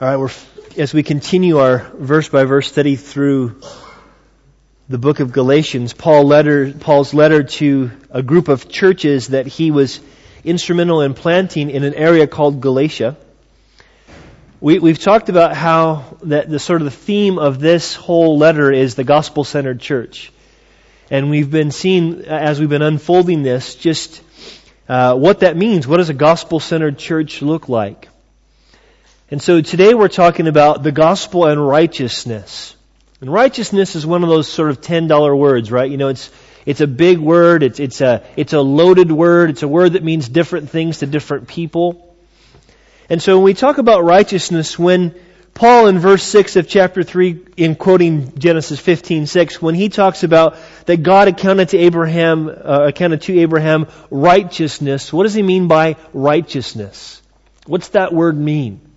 All right, we're, as we continue our verse by verse study through the book of Galatians, Paul letter, Paul's letter to a group of churches that he was instrumental in planting in an area called Galatia. We, we've talked about how that the sort of the theme of this whole letter is the gospel-centered church. And we've been seeing, as we've been unfolding this, just uh, what that means. What does a gospel-centered church look like? And so today we're talking about the gospel and righteousness. And righteousness is one of those sort of ten dollar words, right? You know, it's it's a big word. It's it's a it's a loaded word. It's a word that means different things to different people. And so when we talk about righteousness, when Paul in verse 6 of chapter 3, in quoting Genesis 15, 6, when he talks about that God accounted to Abraham, uh, accounted to Abraham righteousness, what does he mean by righteousness? What's that word mean?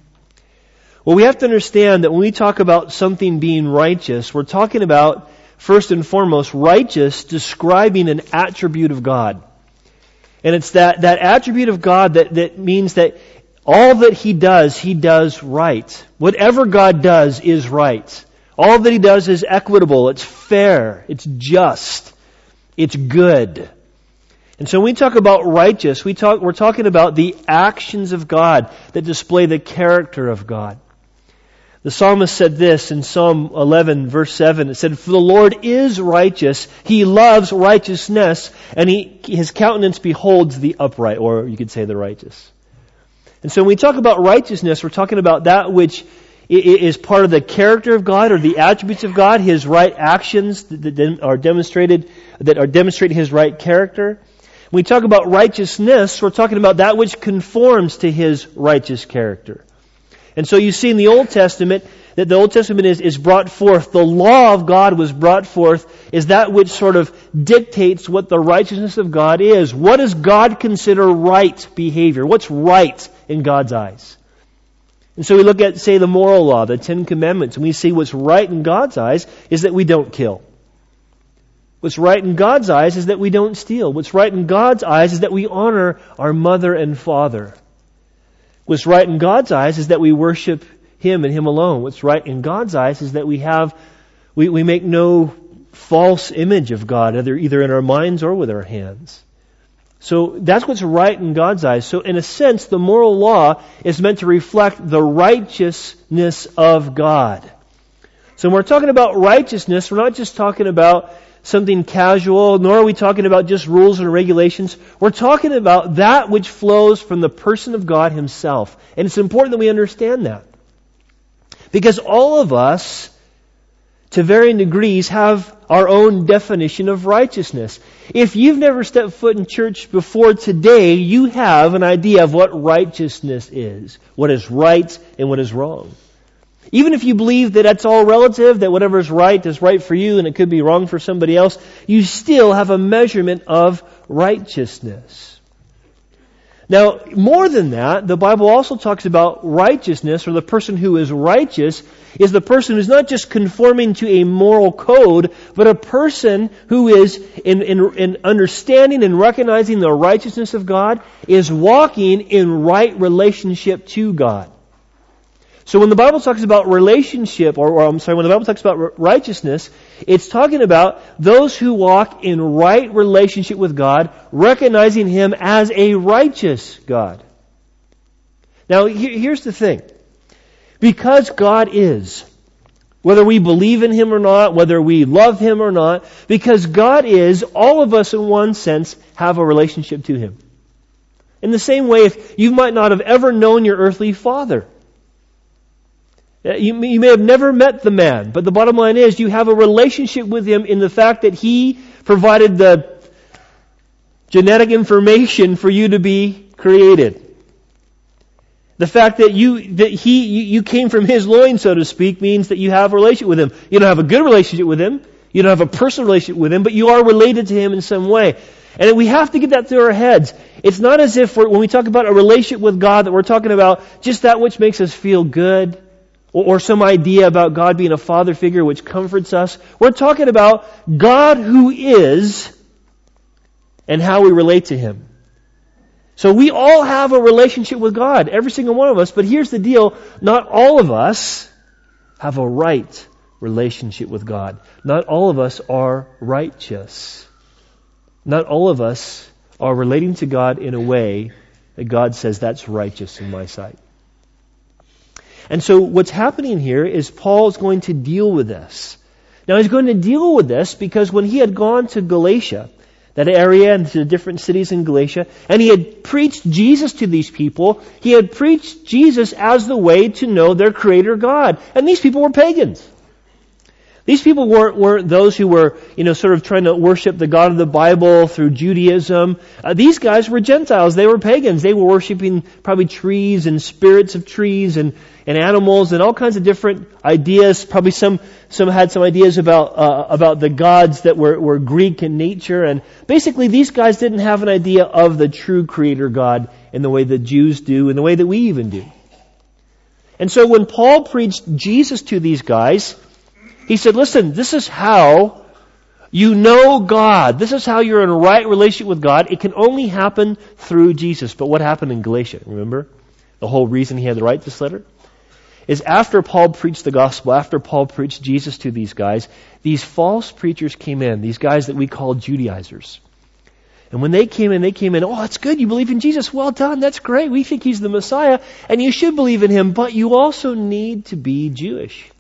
Well, we have to understand that when we talk about something being righteous, we're talking about, first and foremost, righteous describing an attribute of God. And it's that, that attribute of God that, that means that all that He does, He does right. Whatever God does is right. All that He does is equitable, it's fair, it's just, it's good. And so when we talk about righteous, we talk, we're talking about the actions of God that display the character of God. The psalmist said this in Psalm 11 verse 7. It said, For the Lord is righteous. He loves righteousness and he, his countenance beholds the upright, or you could say the righteous. And so when we talk about righteousness, we're talking about that which is part of the character of God or the attributes of God, His right actions that are demonstrated, that are demonstrating His right character. When we talk about righteousness, we're talking about that which conforms to His righteous character. And so you see in the Old Testament that the Old Testament is, is brought forth, the law of God was brought forth, is that which sort of dictates what the righteousness of God is. What does God consider right behavior? What's right in God's eyes? And so we look at, say, the moral law, the Ten Commandments, and we see what's right in God's eyes is that we don't kill. What's right in God's eyes is that we don't steal. What's right in God's eyes is that we honor our mother and father. What's right in God's eyes is that we worship Him and Him alone. What's right in God's eyes is that we have, we, we make no false image of God, either, either in our minds or with our hands. So that's what's right in God's eyes. So in a sense, the moral law is meant to reflect the righteousness of God. So when we're talking about righteousness, we're not just talking about something casual, nor are we talking about just rules and regulations. We're talking about that which flows from the person of God Himself. And it's important that we understand that. Because all of us, to varying degrees, have our own definition of righteousness. If you've never stepped foot in church before today, you have an idea of what righteousness is, what is right and what is wrong. Even if you believe that that's all relative, that whatever is right is right for you and it could be wrong for somebody else, you still have a measurement of righteousness. Now, more than that, the Bible also talks about righteousness, or the person who is righteous is the person who's not just conforming to a moral code, but a person who is, in, in, in understanding and recognizing the righteousness of God, is walking in right relationship to God. So when the Bible talks about relationship, or, or, I'm sorry, when the Bible talks about righteousness, it's talking about those who walk in right relationship with God, recognizing Him as a righteous God. Now, here's the thing. Because God is, whether we believe in Him or not, whether we love Him or not, because God is, all of us in one sense have a relationship to Him. In the same way, if you might not have ever known your earthly father, Uh, you, you may have never met the man, but the bottom line is you have a relationship with him in the fact that he provided the genetic information for you to be created. The fact that you, that he, you, you came from his loin, so to speak, means that you have a relationship with him. You don't have a good relationship with him. You don't have a personal relationship with him, but you are related to him in some way. And we have to get that through our heads. It's not as if when we talk about a relationship with God that we're talking about just that which makes us feel good or, some idea about God being a father figure which comforts us. We're talking about God who is and how we relate to Him. So we all have a relationship with God, every single one of us, but here's the deal, not all of us have a right relationship with God. Not all of us are righteous. Not all of us are relating to God in a way that God says that's righteous in my sight. And so what's happening here is Paul is going to deal with this. Now he's going to deal with this because when he had gone to Galatia, that area and to the different cities in Galatia, and he had preached Jesus to these people, he had preached Jesus as the way to know their creator God. And these people were pagans. These people weren't, weren't those who were, you know, sort of trying to worship the God of the Bible through Judaism. Uh, these guys were Gentiles. They were pagans. They were worshiping probably trees and spirits of trees and, and animals and all kinds of different ideas. Probably some, some had some ideas about, uh, about the gods that were, were Greek in nature. And basically these guys didn't have an idea of the true creator God in the way that Jews do, in the way that we even do. And so when Paul preached Jesus to these guys, he said, listen, this is how you know God. This is how you're in a right relationship with God. It can only happen through Jesus. But what happened in Galatia? Remember? The whole reason he had to write this letter? Is after Paul preached the gospel, after Paul preached Jesus to these guys, these false preachers came in, these guys that we call Judaizers. And when they came in, they came in, oh, that's good, you believe in Jesus, well done, that's great, we think he's the Messiah, and you should believe in him, but you also need to be Jewish.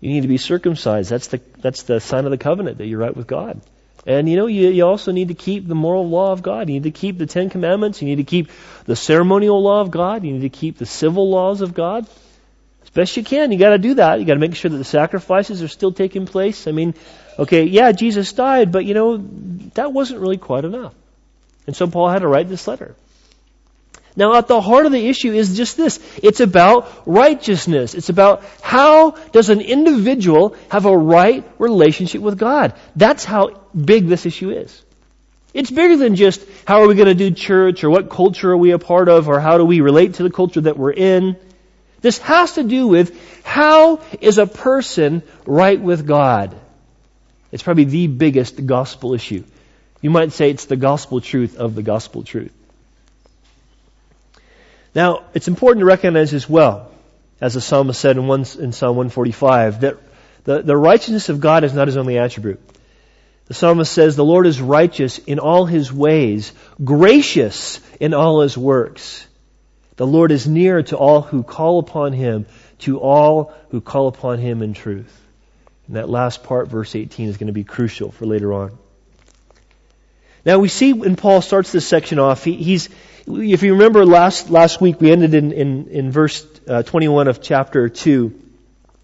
You need to be circumcised. That's the, that's the sign of the covenant that you're right with God. And you know, you, you also need to keep the moral law of God. You need to keep the Ten Commandments. You need to keep the ceremonial law of God. You need to keep the civil laws of God. Best you can. You gotta do that. You gotta make sure that the sacrifices are still taking place. I mean, okay, yeah, Jesus died, but you know, that wasn't really quite enough. And so Paul had to write this letter. Now at the heart of the issue is just this. It's about righteousness. It's about how does an individual have a right relationship with God. That's how big this issue is. It's bigger than just how are we going to do church or what culture are we a part of or how do we relate to the culture that we're in. This has to do with how is a person right with God. It's probably the biggest gospel issue. You might say it's the gospel truth of the gospel truth. Now, it's important to recognize as well, as the psalmist said in, one, in Psalm 145, that the, the righteousness of God is not his only attribute. The psalmist says, The Lord is righteous in all his ways, gracious in all his works. The Lord is near to all who call upon him, to all who call upon him in truth. And that last part, verse 18, is going to be crucial for later on. Now we see when Paul starts this section off, he, he's, if you remember last, last week, we ended in, in, in verse uh, 21 of chapter 2,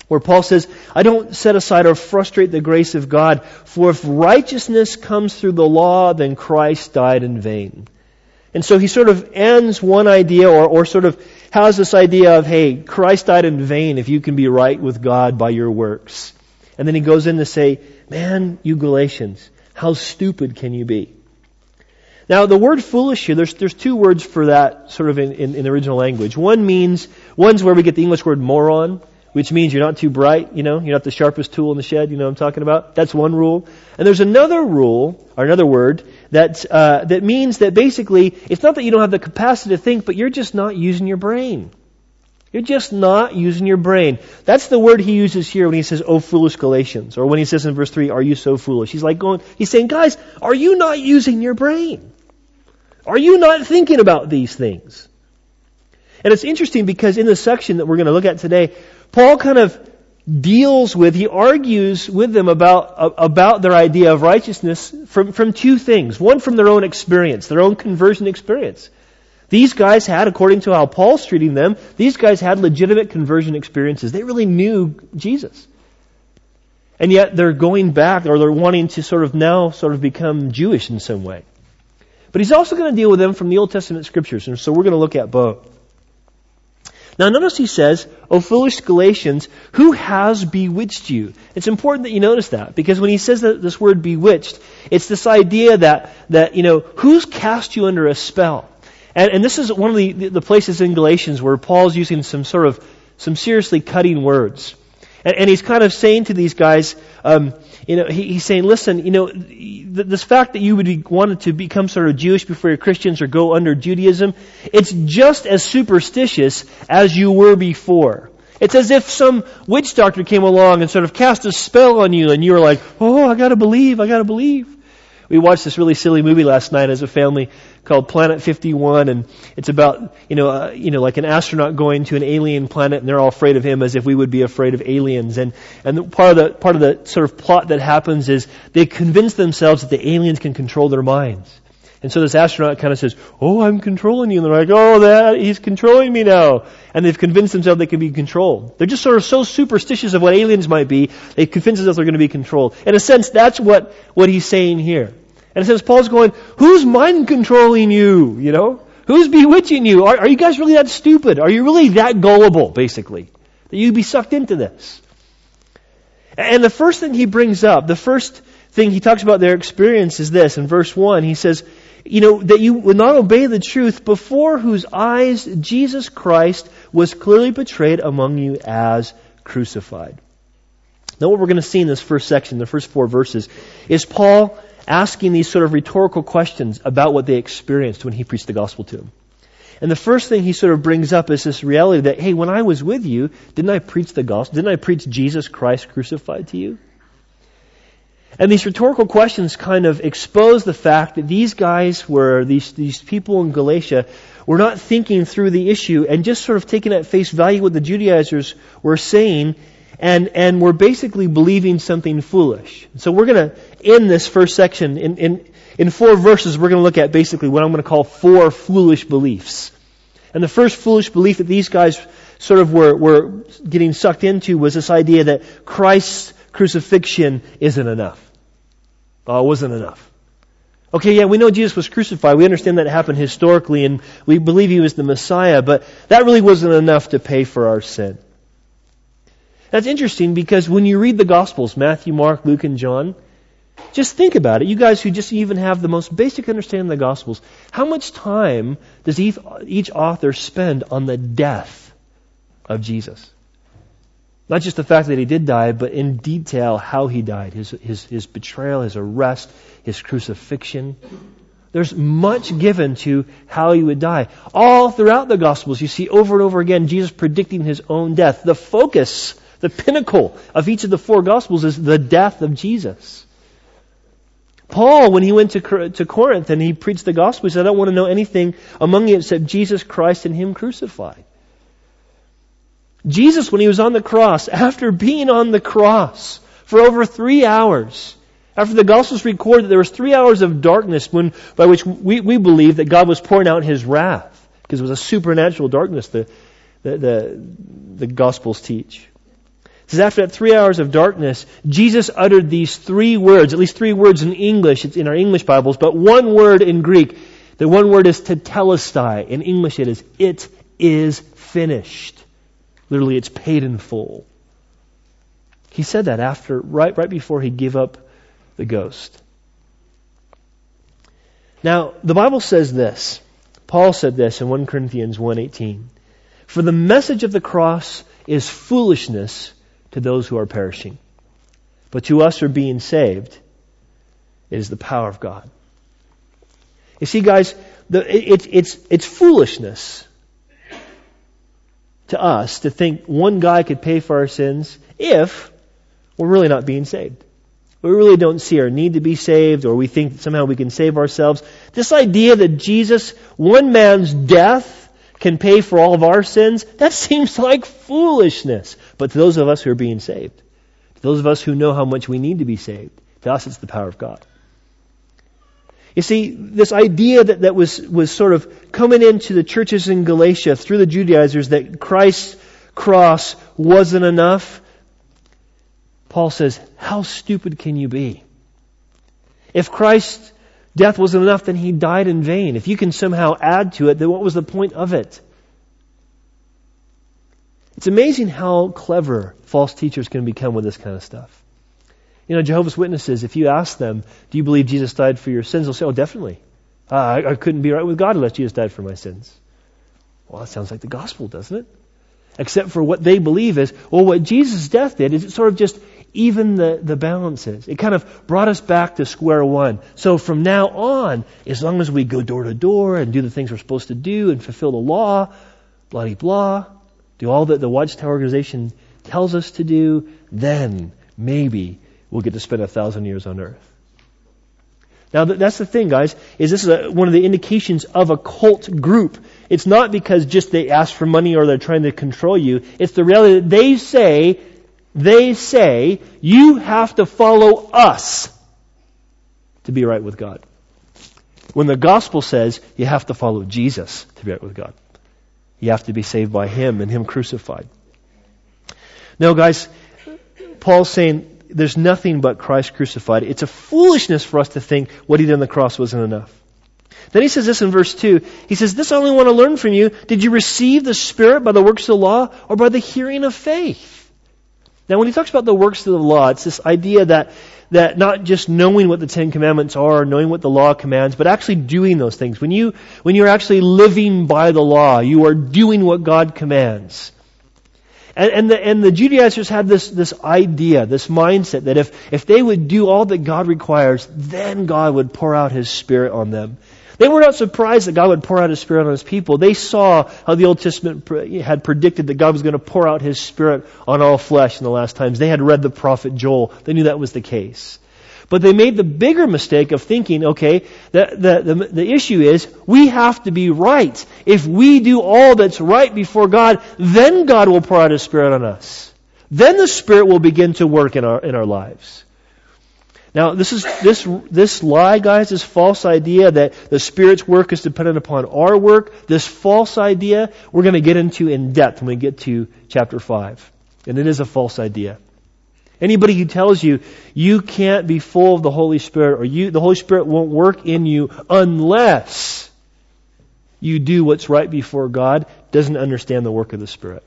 where Paul says, I don't set aside or frustrate the grace of God, for if righteousness comes through the law, then Christ died in vain. And so he sort of ends one idea or, or sort of has this idea of, hey, Christ died in vain if you can be right with God by your works. And then he goes in to say, man, you Galatians, how stupid can you be? Now, the word foolish here, there's, there's two words for that sort of in, in, in, the original language. One means, one's where we get the English word moron, which means you're not too bright, you know, you're not the sharpest tool in the shed, you know what I'm talking about? That's one rule. And there's another rule, or another word, that, uh, that means that basically, it's not that you don't have the capacity to think, but you're just not using your brain. You're just not using your brain. That's the word he uses here when he says, Oh foolish Galatians, or when he says in verse 3, Are you so foolish? He's like going, he's saying, guys, are you not using your brain? Are you not thinking about these things? And it's interesting because in the section that we're going to look at today, Paul kind of deals with, he argues with them about, about their idea of righteousness from, from two things. One from their own experience, their own conversion experience. These guys had, according to how Paul's treating them, these guys had legitimate conversion experiences. They really knew Jesus. And yet they're going back, or they're wanting to sort of now sort of become Jewish in some way. But he's also going to deal with them from the Old Testament scriptures, and so we're going to look at both. Now notice he says, O foolish Galatians, who has bewitched you? It's important that you notice that, because when he says that this word bewitched, it's this idea that, that, you know, who's cast you under a spell? And, and this is one of the, the places in Galatians where Paul's using some sort of, some seriously cutting words. And, and he's kind of saying to these guys, um, you know, he, he's saying, listen, you know, this fact that you would be, wanted to become sort of Jewish before you're Christians or go under Judaism, it's just as superstitious as you were before. It's as if some witch doctor came along and sort of cast a spell on you and you were like, oh, I gotta believe, I gotta believe. We watched this really silly movie last night as a family called Planet 51, and it's about you know uh, you know like an astronaut going to an alien planet, and they're all afraid of him as if we would be afraid of aliens. And and the, part of the part of the sort of plot that happens is they convince themselves that the aliens can control their minds. And so this astronaut kind of says, "Oh, I'm controlling you," and they're like, "Oh, that he's controlling me now." And they've convinced themselves they can be controlled. They're just sort of so superstitious of what aliens might be, they convince themselves they're going to be controlled. In a sense, that's what what he's saying here. And it says Paul's going, "Who's mind controlling you?" You know, who's bewitching you? Are, are you guys really that stupid? Are you really that gullible, basically, that you'd be sucked into this? And the first thing he brings up, the first thing he talks about their experience is this. In verse 1, he says, you know, that you would not obey the truth before whose eyes Jesus Christ was clearly portrayed among you as crucified. Now what we're going to see in this first section, the first four verses, is Paul asking these sort of rhetorical questions about what they experienced when he preached the gospel to them. And the first thing he sort of brings up is this reality that, hey, when I was with you, didn't I preach the gospel? Didn't I preach Jesus Christ crucified to you? And these rhetorical questions kind of expose the fact that these guys were, these, these people in Galatia, were not thinking through the issue and just sort of taking at face value what the Judaizers were saying and, and were basically believing something foolish. So we're going to end this first section in, in, in four verses. We're going to look at basically what I'm going to call four foolish beliefs. And the first foolish belief that these guys sort of were, were getting sucked into was this idea that Christ's crucifixion isn't enough. Oh, it wasn't enough. Okay, yeah, we know Jesus was crucified. We understand that happened historically and we believe he was the Messiah, but that really wasn't enough to pay for our sin. That's interesting because when you read the Gospels, Matthew, Mark, Luke, and John, just think about it. You guys who just even have the most basic understanding of the Gospels, how much time does each author spend on the death of Jesus? Not just the fact that he did die, but in detail how he died. His, his, his betrayal, his arrest, his crucifixion. There's much given to how he would die. All throughout the Gospels, you see over and over again Jesus predicting his own death. The focus, the pinnacle of each of the four Gospels is the death of Jesus. Paul, when he went to, to Corinth and he preached the gospel, he said, I don't want to know anything among you except Jesus Christ and Him crucified. Jesus, when he was on the cross, after being on the cross for over three hours, after the Gospels record that there was three hours of darkness when, by which we, we believe that God was pouring out His wrath, because it was a supernatural darkness the, the, the, the Gospels teach. It says after that three hours of darkness, Jesus uttered these three words, at least three words in English, it's in our English Bibles, but one word in Greek. The one word is tetelestai. In English it is, it is finished. Literally, it's paid in full. He said that after, right, right before he gave up the ghost. Now, the Bible says this. Paul said this in 1 Corinthians 1.18. For the message of the cross is foolishness to those who are perishing. But to us who are being saved, it is the power of God. You see, guys, the, it, it's, it's foolishness to us to think one guy could pay for our sins if we're really not being saved. We really don't see our need to be saved or we think somehow we can save ourselves. This idea that Jesus, one man's death, can pay for all of our sins, that seems like foolishness. But to those of us who are being saved, to those of us who know how much we need to be saved, to us it's the power of God. You see, this idea that, that was, was sort of coming into the churches in Galatia through the Judaizers that Christ's cross wasn't enough, Paul says, how stupid can you be? If Christ's death wasn't enough, then he died in vain. If you can somehow add to it, then what was the point of it? It's amazing how clever false teachers can become with this kind of stuff. You know, Jehovah's Witnesses, if you ask them, do you believe Jesus died for your sins? They'll say, oh, definitely. Uh, I, I couldn't be right with God unless Jesus died for my sins. Well, that sounds like the gospel, doesn't it? except for what they believe is, well, what Jesus' death did is it sort of just even the, the balances. It kind of brought us back to square one. So from now on, as long as we go door to door and do the things we're supposed to do and fulfill the law, blah blah, do all that the Watchtower organization tells us to do, then maybe we'll get to spend a thousand years on earth. Now that's the thing, guys, is this is a, one of the indications of a cult group. It's not because just they ask for money or they're trying to control you. It's the reality that they say, they say, you have to follow us to be right with God. When the gospel says you have to follow Jesus to be right with God. You have to be saved by Him and Him crucified. Now guys, Paul's saying there's nothing but Christ crucified. It's a foolishness for us to think what he did on the cross wasn't enough. Then he says this in verse 2. He says, This I only want to learn from you. Did you receive the Spirit by the works of the law or by the hearing of faith? Now, when he talks about the works of the law, it's this idea that, that not just knowing what the Ten Commandments are, knowing what the law commands, but actually doing those things. When you, when you're actually living by the law, you are doing what God commands. And, and, the, and the Judaizers had this, this idea, this mindset that if, if they would do all that God requires, then God would pour out His Spirit on them. They were not surprised that God would pour out His Spirit on His people. They saw how the Old Testament had predicted that God was going to pour out His Spirit on all flesh in the last times. They had read the prophet Joel. They knew that was the case. But they made the bigger mistake of thinking, okay, the, the, the, the, issue is we have to be right. If we do all that's right before God, then God will pour out His Spirit on us. Then the Spirit will begin to work in our, in our lives. Now, this is, this, this lie, guys, this false idea that the Spirit's work is dependent upon our work, this false idea, we're going to get into in depth when we get to chapter 5. And it is a false idea. Anybody who tells you you can't be full of the Holy Spirit or you, the Holy Spirit won't work in you unless you do what's right before God doesn't understand the work of the Spirit.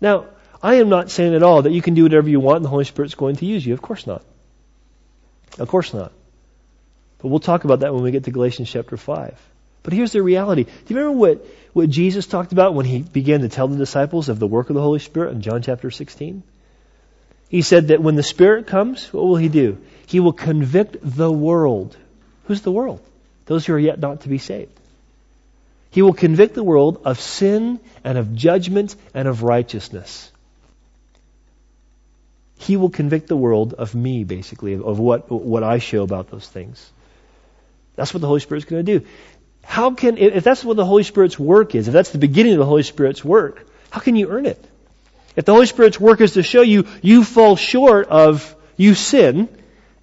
Now, I am not saying at all that you can do whatever you want and the Holy Spirit's going to use you. Of course not. Of course not. But we'll talk about that when we get to Galatians chapter 5. But here's the reality. Do you remember what, what Jesus talked about when he began to tell the disciples of the work of the Holy Spirit in John chapter 16? He said that when the Spirit comes, what will He do? He will convict the world. Who's the world? Those who are yet not to be saved. He will convict the world of sin and of judgment and of righteousness. He will convict the world of me, basically, of what, what I show about those things. That's what the Holy Spirit's going to do. How can, if that's what the Holy Spirit's work is, if that's the beginning of the Holy Spirit's work, how can you earn it? If the Holy Spirit's work is to show you you fall short of, you sin,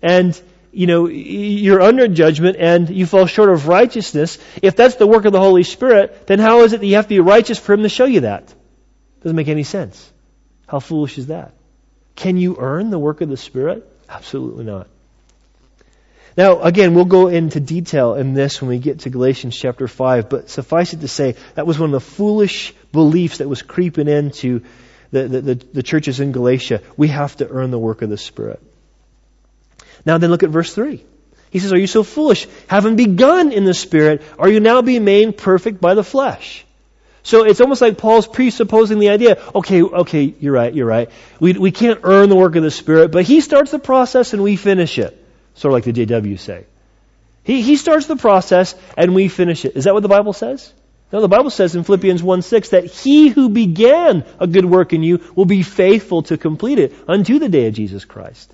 and you know, you're under judgment and you fall short of righteousness, if that's the work of the Holy Spirit, then how is it that you have to be righteous for Him to show you that? Doesn't make any sense. How foolish is that? Can you earn the work of the Spirit? Absolutely not. Now, again, we'll go into detail in this when we get to Galatians chapter 5, but suffice it to say, that was one of the foolish beliefs that was creeping into the, the, the, the churches in Galatia, we have to earn the work of the Spirit. Now then look at verse 3. He says, Are you so foolish? Having begun in the Spirit, are you now being made perfect by the flesh? So it's almost like Paul's presupposing the idea, okay, okay, you're right, you're right. We, we can't earn the work of the Spirit, but he starts the process and we finish it. Sort of like the JW say. He, he starts the process and we finish it. Is that what the Bible says? No, the Bible says in Philippians 1 6 that he who began a good work in you will be faithful to complete it unto the day of Jesus Christ.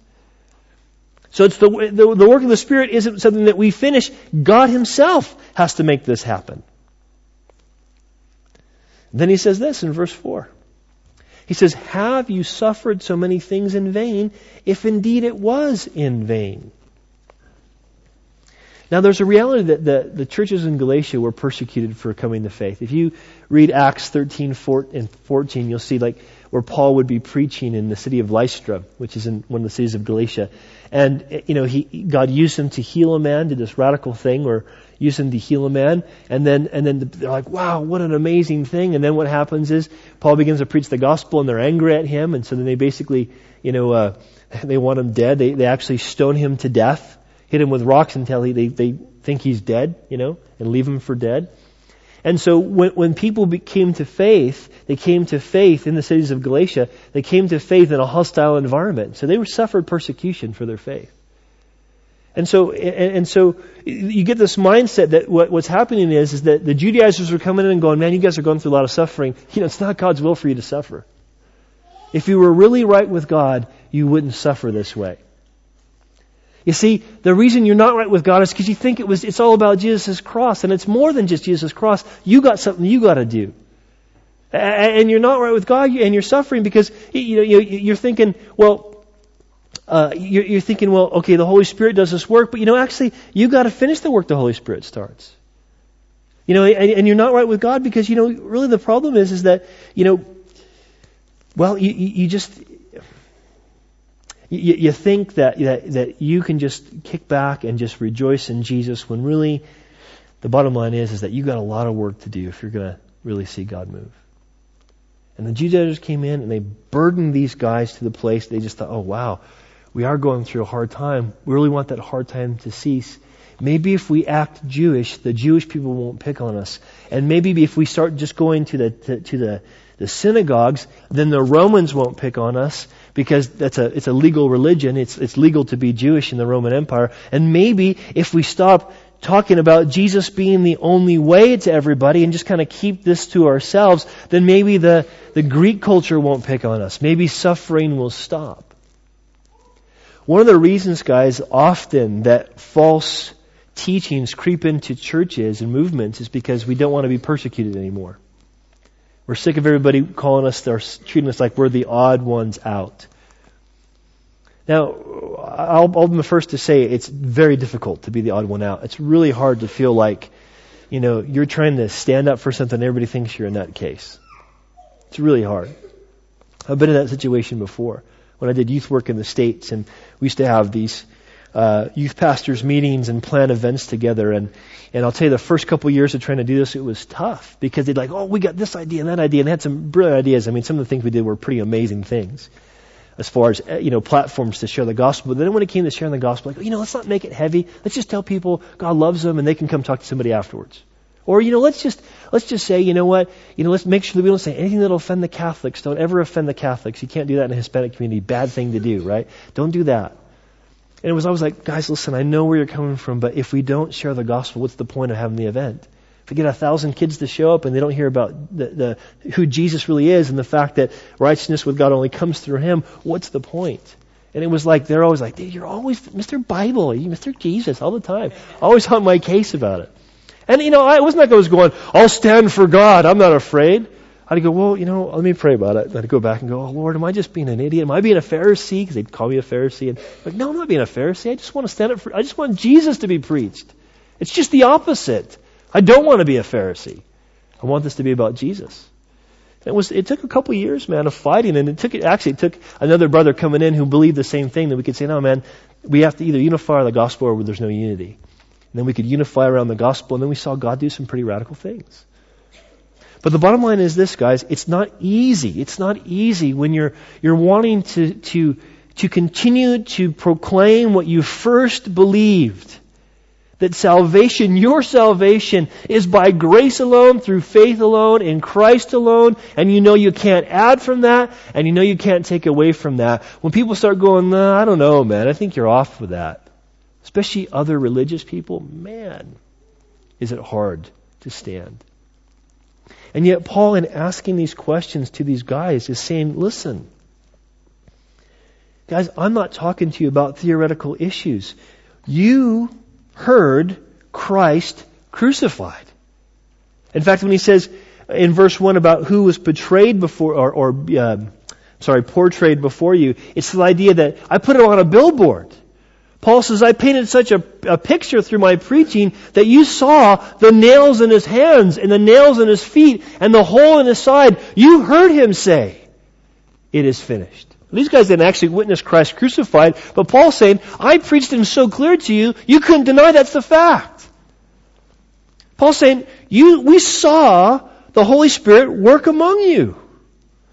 So it's the, the, the work of the Spirit isn't something that we finish. God Himself has to make this happen. Then he says this in verse 4. He says, Have you suffered so many things in vain, if indeed it was in vain? Now, there's a reality that the, the churches in Galatia were persecuted for coming to faith. If you read Acts 13 and 14, you'll see like where Paul would be preaching in the city of Lystra, which is in one of the cities of Galatia. And, you know, he, God used him to heal a man, did this radical thing where used him to heal a man. And then, and then they're like, wow, what an amazing thing. And then what happens is Paul begins to preach the gospel and they're angry at him. And so then they basically, you know, uh, they want him dead. They, they actually stone him to death hit him with rocks until he, they, they think he's dead, you know, and leave him for dead. And so when, when people came to faith, they came to faith in the cities of Galatia, they came to faith in a hostile environment. So they were suffered persecution for their faith. And so, and, and so you get this mindset that what, what's happening is, is that the Judaizers are coming in and going, man, you guys are going through a lot of suffering. You know, it's not God's will for you to suffer. If you were really right with God, you wouldn't suffer this way. You see, the reason you're not right with God is because you think it was, it's all about Jesus' cross, and it's more than just Jesus' cross. You got something you got to do. And you're not right with God, and you're suffering because, you know, you're thinking, well, uh, you're, thinking, well, okay, the Holy Spirit does this work, but you know, actually, you got to finish the work the Holy Spirit starts. You know, and, and, you're not right with God because, you know, really the problem is, is that, you know, well, you, you just, you, you think that, that, that you can just kick back and just rejoice in Jesus when really the bottom line is, is that you got a lot of work to do if you're going to really see God move. And the Judaizers came in and they burdened these guys to the place they just thought, oh wow, we are going through a hard time. We really want that hard time to cease. Maybe if we act Jewish, the Jewish people won't pick on us. And maybe if we start just going to the, to, to the, the synagogues, then the Romans won't pick on us because that's a, it's a legal religion. It's, it's legal to be Jewish in the Roman Empire. And maybe if we stop talking about Jesus being the only way to everybody and just kind of keep this to ourselves, then maybe the, the Greek culture won't pick on us. Maybe suffering will stop. One of the reasons, guys, often that false teachings creep into churches and movements is because we don't want to be persecuted anymore. We're sick of everybody calling us, they're treating us like we're the odd ones out. Now, I'll, I'll be the first to say it's very difficult to be the odd one out. It's really hard to feel like, you know, you're trying to stand up for something and everybody thinks you're a nutcase. It's really hard. I've been in that situation before when I did youth work in the States and we used to have these uh, youth pastors meetings and plan events together. And, and I'll tell you, the first couple of years of trying to do this, it was tough because they'd like, oh, we got this idea and that idea, and they had some brilliant ideas. I mean, some of the things we did were pretty amazing things as far as uh, you know platforms to share the gospel. But then when it came to sharing the gospel, like, you know, let's not make it heavy. Let's just tell people God loves them and they can come talk to somebody afterwards. Or, you know, let's just, let's just say, you know what, you know, let's make sure that we don't say anything that'll offend the Catholics. Don't ever offend the Catholics. You can't do that in a Hispanic community. Bad thing to do, right? Don't do that. And it was always like, guys, listen, I know where you're coming from, but if we don't share the gospel, what's the point of having the event? If we get a thousand kids to show up and they don't hear about the, the, who Jesus really is and the fact that righteousness with God only comes through Him, what's the point? And it was like, they're always like, you're always Mr. Bible, Mr. Jesus all the time. Always on my case about it. And you know, I wasn't like I was going, I'll stand for God, I'm not afraid. I'd go, well, you know, let me pray about it. I'd go back and go, oh Lord, am I just being an idiot? Am I being a Pharisee? Because they'd call me a Pharisee. And I'm like, no, I'm not being a Pharisee. I just want to stand up for, I just want Jesus to be preached. It's just the opposite. I don't want to be a Pharisee. I want this to be about Jesus. It was, it took a couple years, man, of fighting, and it took, actually, it took another brother coming in who believed the same thing that we could say, no, man, we have to either unify the gospel or there's no unity. And then we could unify around the gospel, and then we saw God do some pretty radical things. But the bottom line is this, guys. It's not easy. It's not easy when you're, you're wanting to, to, to continue to proclaim what you first believed. That salvation, your salvation, is by grace alone, through faith alone, in Christ alone, and you know you can't add from that, and you know you can't take away from that. When people start going, nah, I don't know, man, I think you're off with that. Especially other religious people, man, is it hard to stand. And yet, Paul, in asking these questions to these guys, is saying, listen, guys, I'm not talking to you about theoretical issues. You heard Christ crucified. In fact, when he says in verse 1 about who was betrayed before, or, or uh, sorry, portrayed before you, it's the idea that I put it on a billboard. Paul says, I painted such a, a, picture through my preaching that you saw the nails in his hands and the nails in his feet and the hole in his side. You heard him say, it is finished. These guys didn't actually witness Christ crucified, but Paul's saying, I preached him so clear to you, you couldn't deny that's the fact. Paul's saying, you, we saw the Holy Spirit work among you.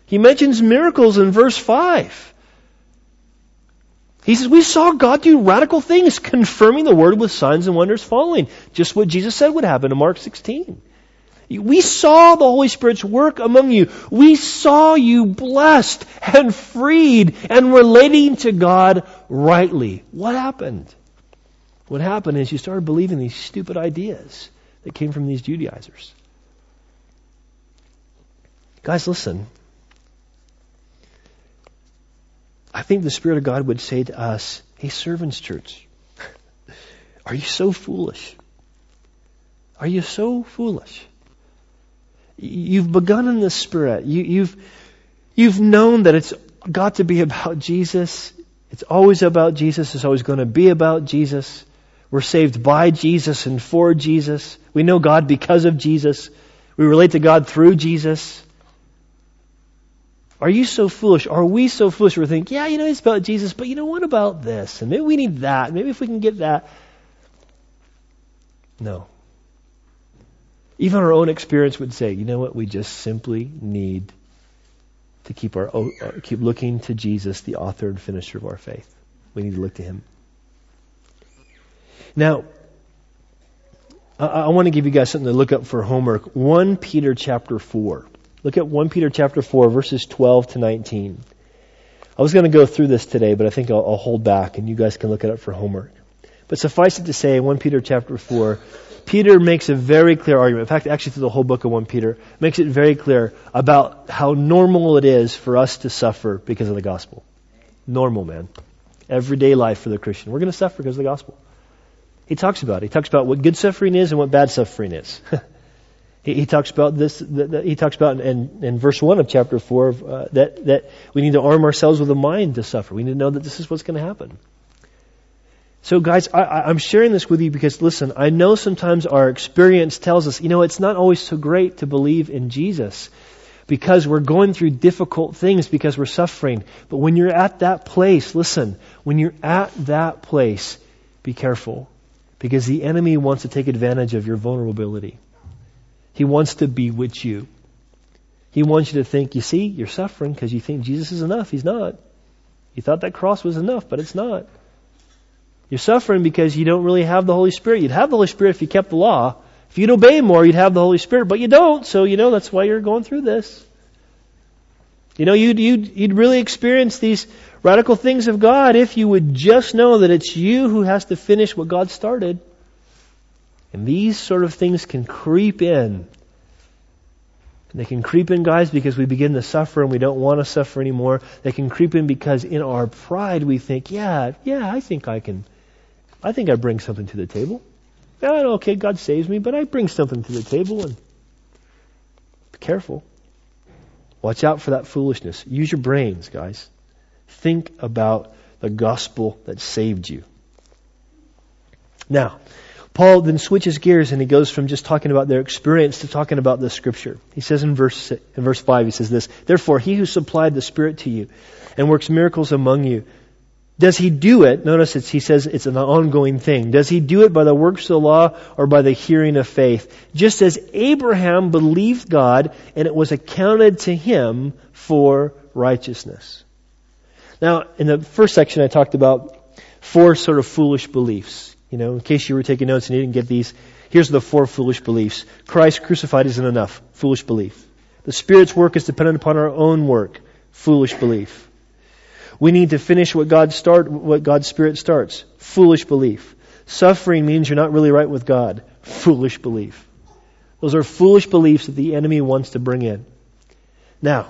He mentions miracles in verse 5. He says, we saw God do radical things, confirming the word with signs and wonders following. Just what Jesus said would happen in Mark 16. We saw the Holy Spirit's work among you. We saw you blessed and freed and relating to God rightly. What happened? What happened is you started believing these stupid ideas that came from these Judaizers. Guys, listen. I think the Spirit of God would say to us, Hey, servants church, are you so foolish? Are you so foolish? You've begun in the Spirit. You, you've, you've known that it's got to be about Jesus. It's always about Jesus. It's always going to be about Jesus. We're saved by Jesus and for Jesus. We know God because of Jesus. We relate to God through Jesus. Are you so foolish? Are we so foolish we think, yeah, you know, it's about Jesus, but you know, what about this? And maybe we need that. Maybe if we can get that. No. Even our own experience would say, you know what? We just simply need to keep our uh, keep looking to Jesus, the author and finisher of our faith. We need to look to Him. Now, I, I want to give you guys something to look up for homework. 1 Peter chapter 4. Look at 1 Peter chapter 4, verses 12 to 19. I was going to go through this today, but I think I'll, I'll hold back and you guys can look it up for homework. But suffice it to say, 1 Peter chapter 4, Peter makes a very clear argument. In fact, actually through the whole book of 1 Peter, makes it very clear about how normal it is for us to suffer because of the gospel. Normal, man. Everyday life for the Christian. We're going to suffer because of the gospel. He talks about it. He talks about what good suffering is and what bad suffering is. He, talks about this. He talks about in, in, verse one of chapter four uh, that that we need to arm ourselves with a mind to suffer. We need to know that this is what's going to happen. So, guys, I, I'm sharing this with you because listen, I know sometimes our experience tells us, you know, it's not always so great to believe in Jesus because we're going through difficult things because we're suffering. But when you're at that place, listen, when you're at that place, be careful because the enemy wants to take advantage of your vulnerability. He wants to be with you. He wants you to think, you see, you're suffering because you think Jesus is enough. He's not. You thought that cross was enough, but it's not. You're suffering because you don't really have the Holy Spirit. You'd have the Holy Spirit if you kept the law. If you'd obey more, you'd have the Holy Spirit, but you don't, so you know that's why you're going through this. You know, you'd, you'd, you'd really experience these radical things of God if you would just know that it's you who has to finish what God started. And these sort of things can creep in. And they can creep in, guys, because we begin to suffer and we don't want to suffer anymore. They can creep in because in our pride we think, yeah, yeah, I think I can, I think I bring something to the table. Yeah, okay, God saves me, but I bring something to the table and be careful. Watch out for that foolishness. Use your brains, guys. Think about the gospel that saved you. Now, Paul then switches gears and he goes from just talking about their experience to talking about the scripture. He says in verse, in verse 5, he says this, Therefore, he who supplied the Spirit to you and works miracles among you, does he do it? Notice he says it's an ongoing thing. Does he do it by the works of the law or by the hearing of faith? Just as Abraham believed God and it was accounted to him for righteousness. Now, in the first section I talked about four sort of foolish beliefs. You know, in case you were taking notes and you didn't get these, here's the four foolish beliefs. Christ crucified isn't enough. Foolish belief. The Spirit's work is dependent upon our own work. Foolish belief. We need to finish what God start, what God's Spirit starts. Foolish belief. Suffering means you're not really right with God. Foolish belief. Those are foolish beliefs that the enemy wants to bring in. Now,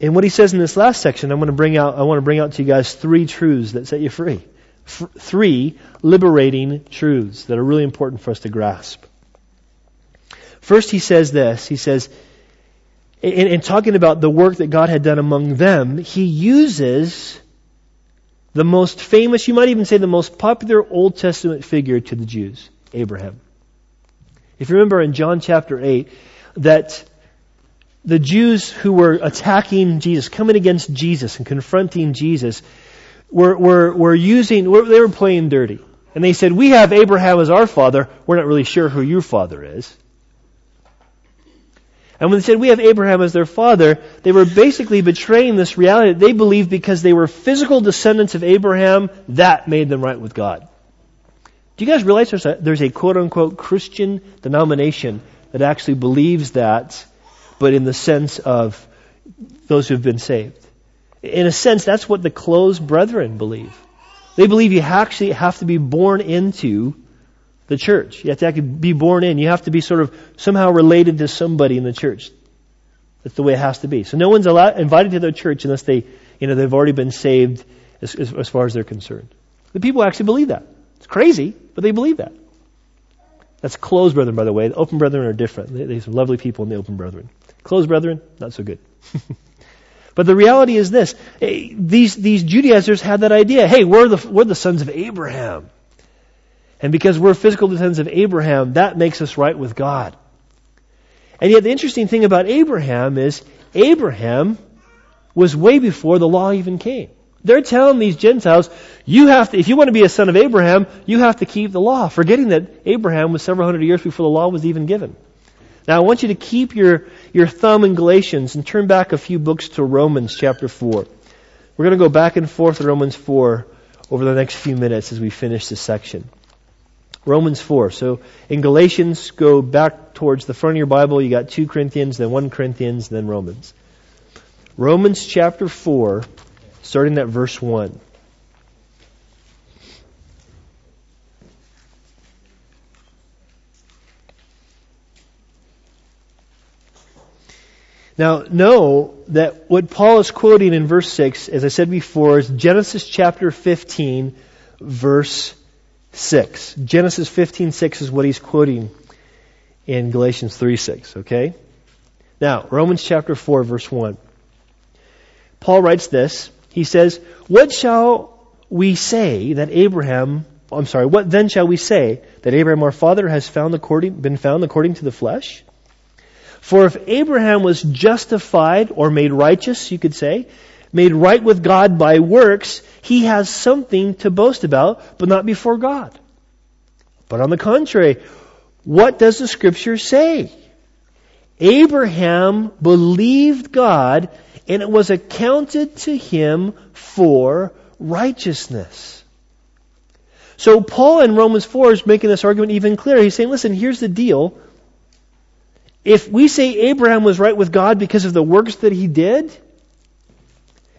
in what he says in this last section, I'm going to bring out, I want to bring out to you guys three truths that set you free f- three liberating truths that are really important for us to grasp. First, he says this. He says, in, in talking about the work that God had done among them, he uses the most famous, you might even say the most popular Old Testament figure to the Jews, Abraham. If you remember in John chapter 8, that the Jews who were attacking Jesus, coming against Jesus and confronting Jesus, were, were, were using, were, they were playing dirty. And they said, we have Abraham as our father. We're not really sure who your father is. And when they said we have Abraham as their father, they were basically betraying this reality that they believed because they were physical descendants of Abraham, that made them right with God. Do you guys realize there's a, there's a quote unquote Christian denomination that actually believes that, but in the sense of those who have been saved. In a sense, that's what the closed brethren believe. They believe you actually have to be born into the church. You have to actually be born in. You have to be sort of somehow related to somebody in the church. That's the way it has to be. So no one's allowed, invited to their church unless they, you know, they've already been saved as, as, as far as they're concerned. The people actually believe that. It's crazy, but they believe that. That's closed brethren, by the way. The open brethren are different. They, they're some lovely people in the open brethren. Closed brethren, not so good. but the reality is this. Eh, these, these Judaizers had that idea. Hey, we're the, we're the sons of Abraham. And because we're physical descendants of Abraham, that makes us right with God. And yet the interesting thing about Abraham is Abraham was way before the law even came. They're telling these Gentiles, you have to, if you want to be a son of Abraham, you have to keep the law, forgetting that Abraham was several hundred years before the law was even given. Now I want you to keep your, your thumb in Galatians and turn back a few books to Romans chapter 4. We're going to go back and forth to Romans 4 over the next few minutes as we finish this section. Romans 4. So in Galatians, go back towards the front of your Bible. You got 2 Corinthians, then 1 Corinthians, then Romans. Romans chapter 4, starting at verse 1. Now, know that what Paul is quoting in verse 6, as I said before, is Genesis chapter 15, verse 6. Genesis 15, 6 is what he's quoting in Galatians 3, 6, okay? Now, Romans chapter 4, verse 1. Paul writes this. He says, What shall we say that Abraham, I'm sorry, what then shall we say that Abraham our father has found according, been found according to the flesh? For if Abraham was justified or made righteous, you could say, made right with God by works, he has something to boast about, but not before God. But on the contrary, what does the scripture say? Abraham believed God and it was accounted to him for righteousness. So Paul in Romans 4 is making this argument even clearer. He's saying, listen, here's the deal. If we say Abraham was right with God because of the works that he did,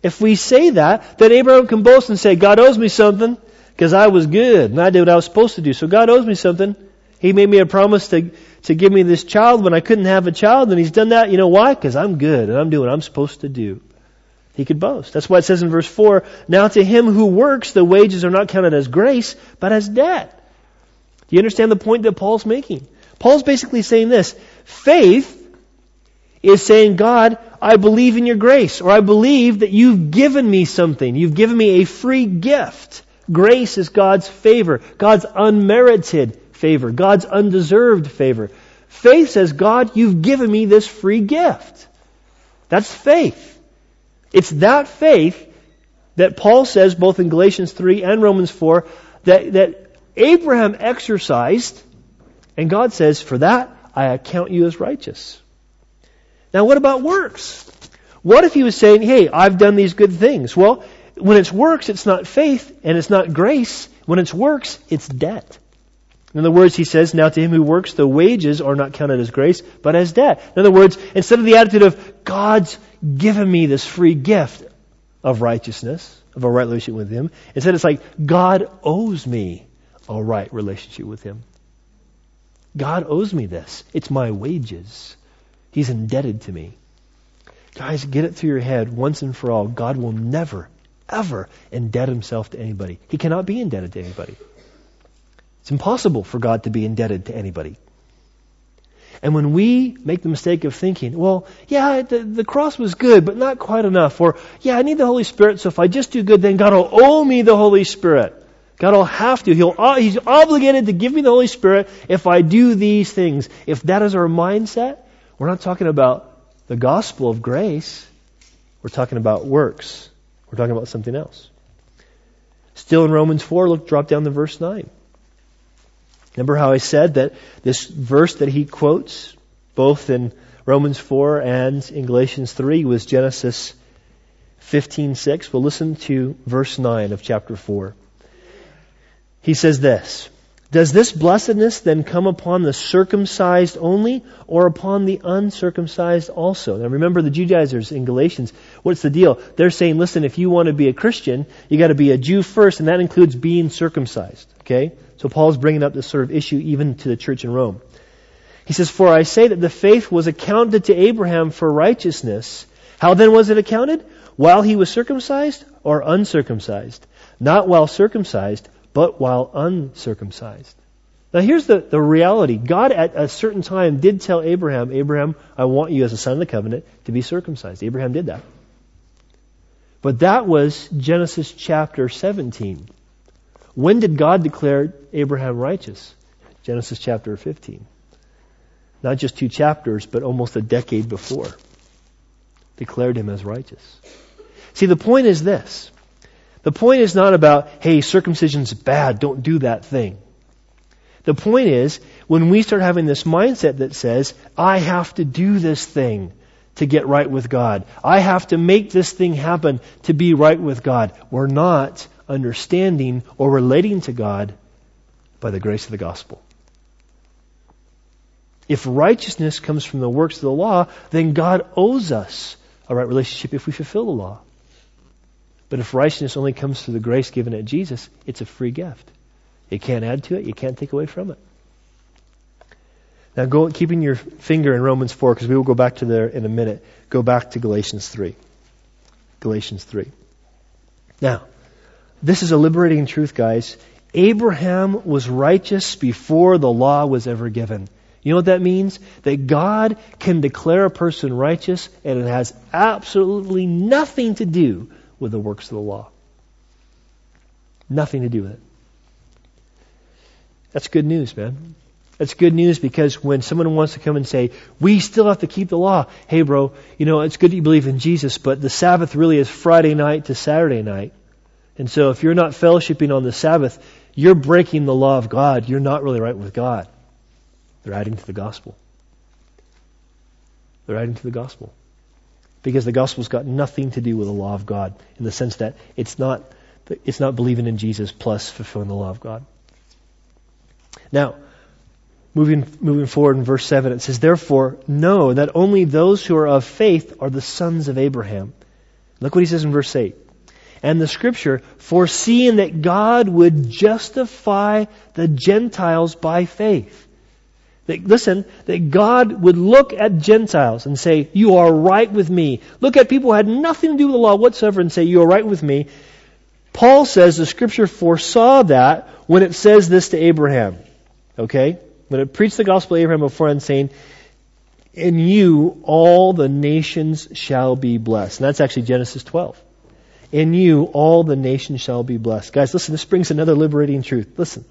if we say that, then Abraham can boast and say, God owes me something because I was good and I did what I was supposed to do. So God owes me something. He made me a promise to, to give me this child when I couldn't have a child and he's done that. You know why? Because I'm good and I'm doing what I'm supposed to do. He could boast. That's why it says in verse 4, Now to him who works, the wages are not counted as grace, but as debt. Do you understand the point that Paul's making? Paul's basically saying this. Faith is saying, God, I believe in your grace, or I believe that you've given me something. You've given me a free gift. Grace is God's favor, God's unmerited favor, God's undeserved favor. Faith says, God, you've given me this free gift. That's faith. It's that faith that Paul says both in Galatians 3 and Romans 4 that, that Abraham exercised, and God says, for that I account you as righteous. Now, what about works? What if he was saying, hey, I've done these good things? Well, when it's works, it's not faith and it's not grace. When it's works, it's debt. In other words, he says, now to him who works, the wages are not counted as grace, but as debt. In other words, instead of the attitude of, God's given me this free gift of righteousness, of a right relationship with him, instead it's like, God owes me a right relationship with him. God owes me this. It's my wages. He's indebted to me. Guys, get it through your head once and for all. God will never, ever indebted himself to anybody. He cannot be indebted to anybody. It's impossible for God to be indebted to anybody. And when we make the mistake of thinking, well, yeah, the, the, cross was good, but not quite enough, or, yeah, I need the Holy Spirit, so if I just do good, then God will owe me the Holy Spirit. God will have to. He'll, uh, he's obligated to give me the Holy Spirit if I do these things. If that is our mindset, we're not talking about the gospel of grace. We're talking about works. We're talking about something else. Still in Romans 4, look, drop down to verse 9. Remember how I said that this verse that he quotes, both in Romans 4 and in Galatians 3, was Genesis 15:6. Well, listen to verse 9 of chapter 4. He says this, Does this blessedness then come upon the circumcised only or upon the uncircumcised also? Now remember the Judaizers in Galatians. What's the deal? They're saying, listen, if you want to be a Christian, you got to be a Jew first, and that includes being circumcised. Okay? So Paul's bringing up this sort of issue even to the church in Rome. He says, For I say that the faith was accounted to Abraham for righteousness. How then was it accounted? While he was circumcised or uncircumcised? Not while circumcised, but while uncircumcised. Now here's the, the reality. God at a certain time did tell Abraham, Abraham, I want you as a son of the covenant to be circumcised. Abraham did that. But that was Genesis chapter 17. When did God declare Abraham righteous? Genesis chapter 15. Not just two chapters, but almost a decade before. Declared him as righteous. See, the point is this. The point is not about, hey, circumcision's bad, don't do that thing. The point is, when we start having this mindset that says, I have to do this thing to get right with God. I have to make this thing happen to be right with God. We're not understanding or relating to God by the grace of the gospel. If righteousness comes from the works of the law, then God owes us a right relationship if we fulfill the law. But if righteousness only comes through the grace given at Jesus, it's a free gift. You can't add to it, you can't take away from it. Now, go, keeping your finger in Romans 4, because we will go back to there in a minute, go back to Galatians 3. Galatians 3. Now, this is a liberating truth, guys. Abraham was righteous before the law was ever given. You know what that means? That God can declare a person righteous and it has absolutely nothing to do with the works of the law. Nothing to do with it. That's good news, man. That's good news because when someone wants to come and say, we still have to keep the law. Hey bro, you know, it's good that you believe in Jesus, but the Sabbath really is Friday night to Saturday night. And so if you're not fellowshipping on the Sabbath, you're breaking the law of God. You're not really right with God. They're adding to the gospel. They're adding to the gospel because the gospel's got nothing to do with the law of God in the sense that it's not it's not believing in Jesus plus fulfilling the law of God. Now, moving moving forward in verse 7 it says therefore know that only those who are of faith are the sons of Abraham. Look what he says in verse 8. And the scripture foreseeing that God would justify the Gentiles by faith that, listen, that God would look at Gentiles and say, You are right with me. Look at people who had nothing to do with the law whatsoever and say, You are right with me. Paul says the scripture foresaw that when it says this to Abraham. Okay? When it preached the gospel to Abraham before and saying, In you all the nations shall be blessed. And that's actually Genesis 12. In you all the nations shall be blessed. Guys, listen, this brings another liberating truth. Listen.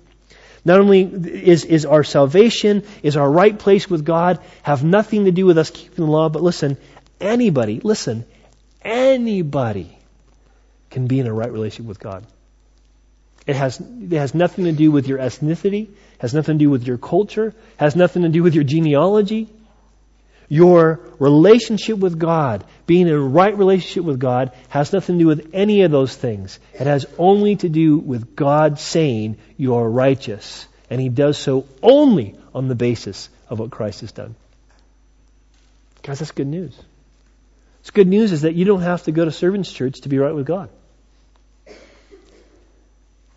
Not only is, is our salvation, is our right place with God, have nothing to do with us keeping the law, but listen, anybody, listen, anybody can be in a right relationship with God. It has, it has nothing to do with your ethnicity, has nothing to do with your culture, has nothing to do with your genealogy. Your relationship with God, being in a right relationship with God, has nothing to do with any of those things. It has only to do with God saying you are righteous. And He does so only on the basis of what Christ has done. Guys, that's good news. It's good news is that you don't have to go to servants' church to be right with God.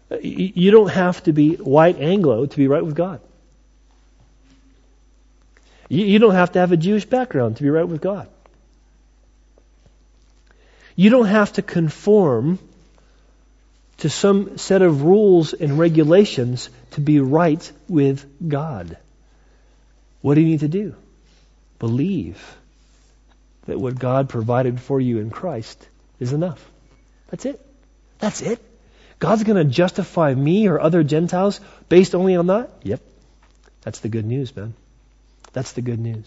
Uh, you don't have to be white Anglo to be right with God. You, you don't have to have a Jewish background to be right with God. You don't have to conform to some set of rules and regulations to be right with God. What do you need to do? Believe that what God provided for you in Christ is enough. That's it. That's it. God's going to justify me or other Gentiles based only on that? Yep. That's the good news, man. That's the good news.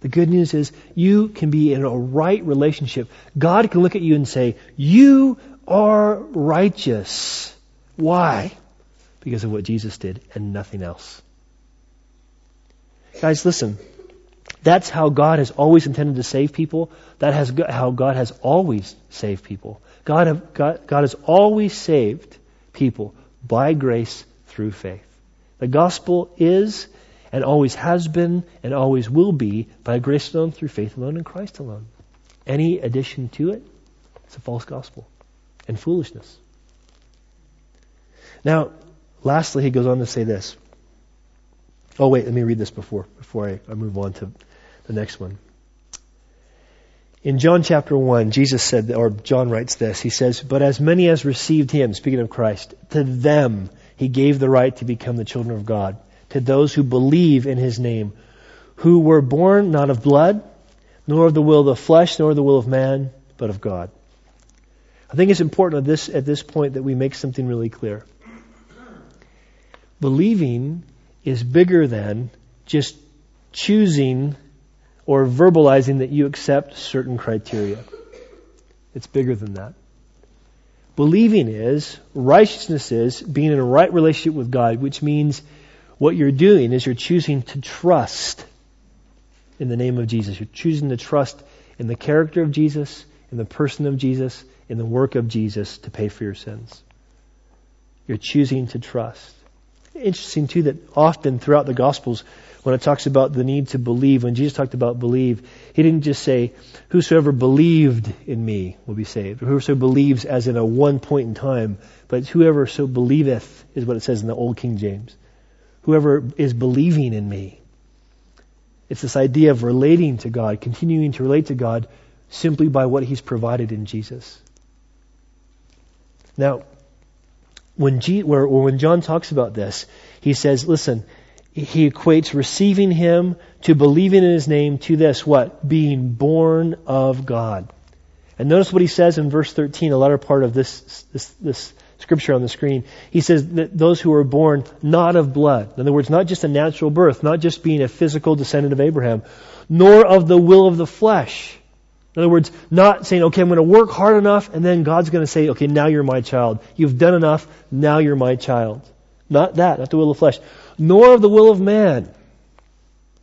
The good news is you can be in a right relationship. God can look at you and say, You are righteous. Why? Because of what Jesus did and nothing else. Guys, listen. That's how God has always intended to save people. That has how God has always saved people. God, have, God, God has always saved people by grace through faith. The gospel is and always has been and always will be by grace alone, through faith alone, in Christ alone. Any addition to it, it's a false gospel and foolishness. Now, lastly, he goes on to say this. Oh, wait, let me read this before, before I, I move on to the next one. In John chapter 1, Jesus said, or John writes this, he says, But as many as received him, speaking of Christ, to them he gave the right to become the children of God, to those who believe in his name, who were born not of blood, nor of the will of the flesh, nor of the will of man, but of God. I think it's important at this, at this point that we make something really clear. Believing is bigger than just choosing or verbalizing that you accept certain criteria. It's bigger than that. Believing is, righteousness is, being in a right relationship with God, which means what you're doing is you're choosing to trust in the name of Jesus. You're choosing to trust in the character of Jesus, in the person of Jesus, in the work of Jesus to pay for your sins. You're choosing to trust. Interesting too that often throughout the Gospels, when it talks about the need to believe, when Jesus talked about believe, he didn't just say, whosoever believed in me will be saved. Whosoever believes as in a one point in time, but whoever so believeth is what it says in the Old King James. Whoever is believing in me. It's this idea of relating to God, continuing to relate to God simply by what He's provided in Jesus. Now, when, G, when John talks about this, he says, listen, he equates receiving him to believing in his name to this, what? Being born of God. And notice what he says in verse 13, a latter part of this, this, this scripture on the screen. He says that those who are born not of blood. In other words, not just a natural birth, not just being a physical descendant of Abraham, nor of the will of the flesh. In other words, not saying, okay, I'm going to work hard enough, and then God's going to say, okay, now you're my child. You've done enough, now you're my child. Not that, not the will of flesh. Nor of the will of man.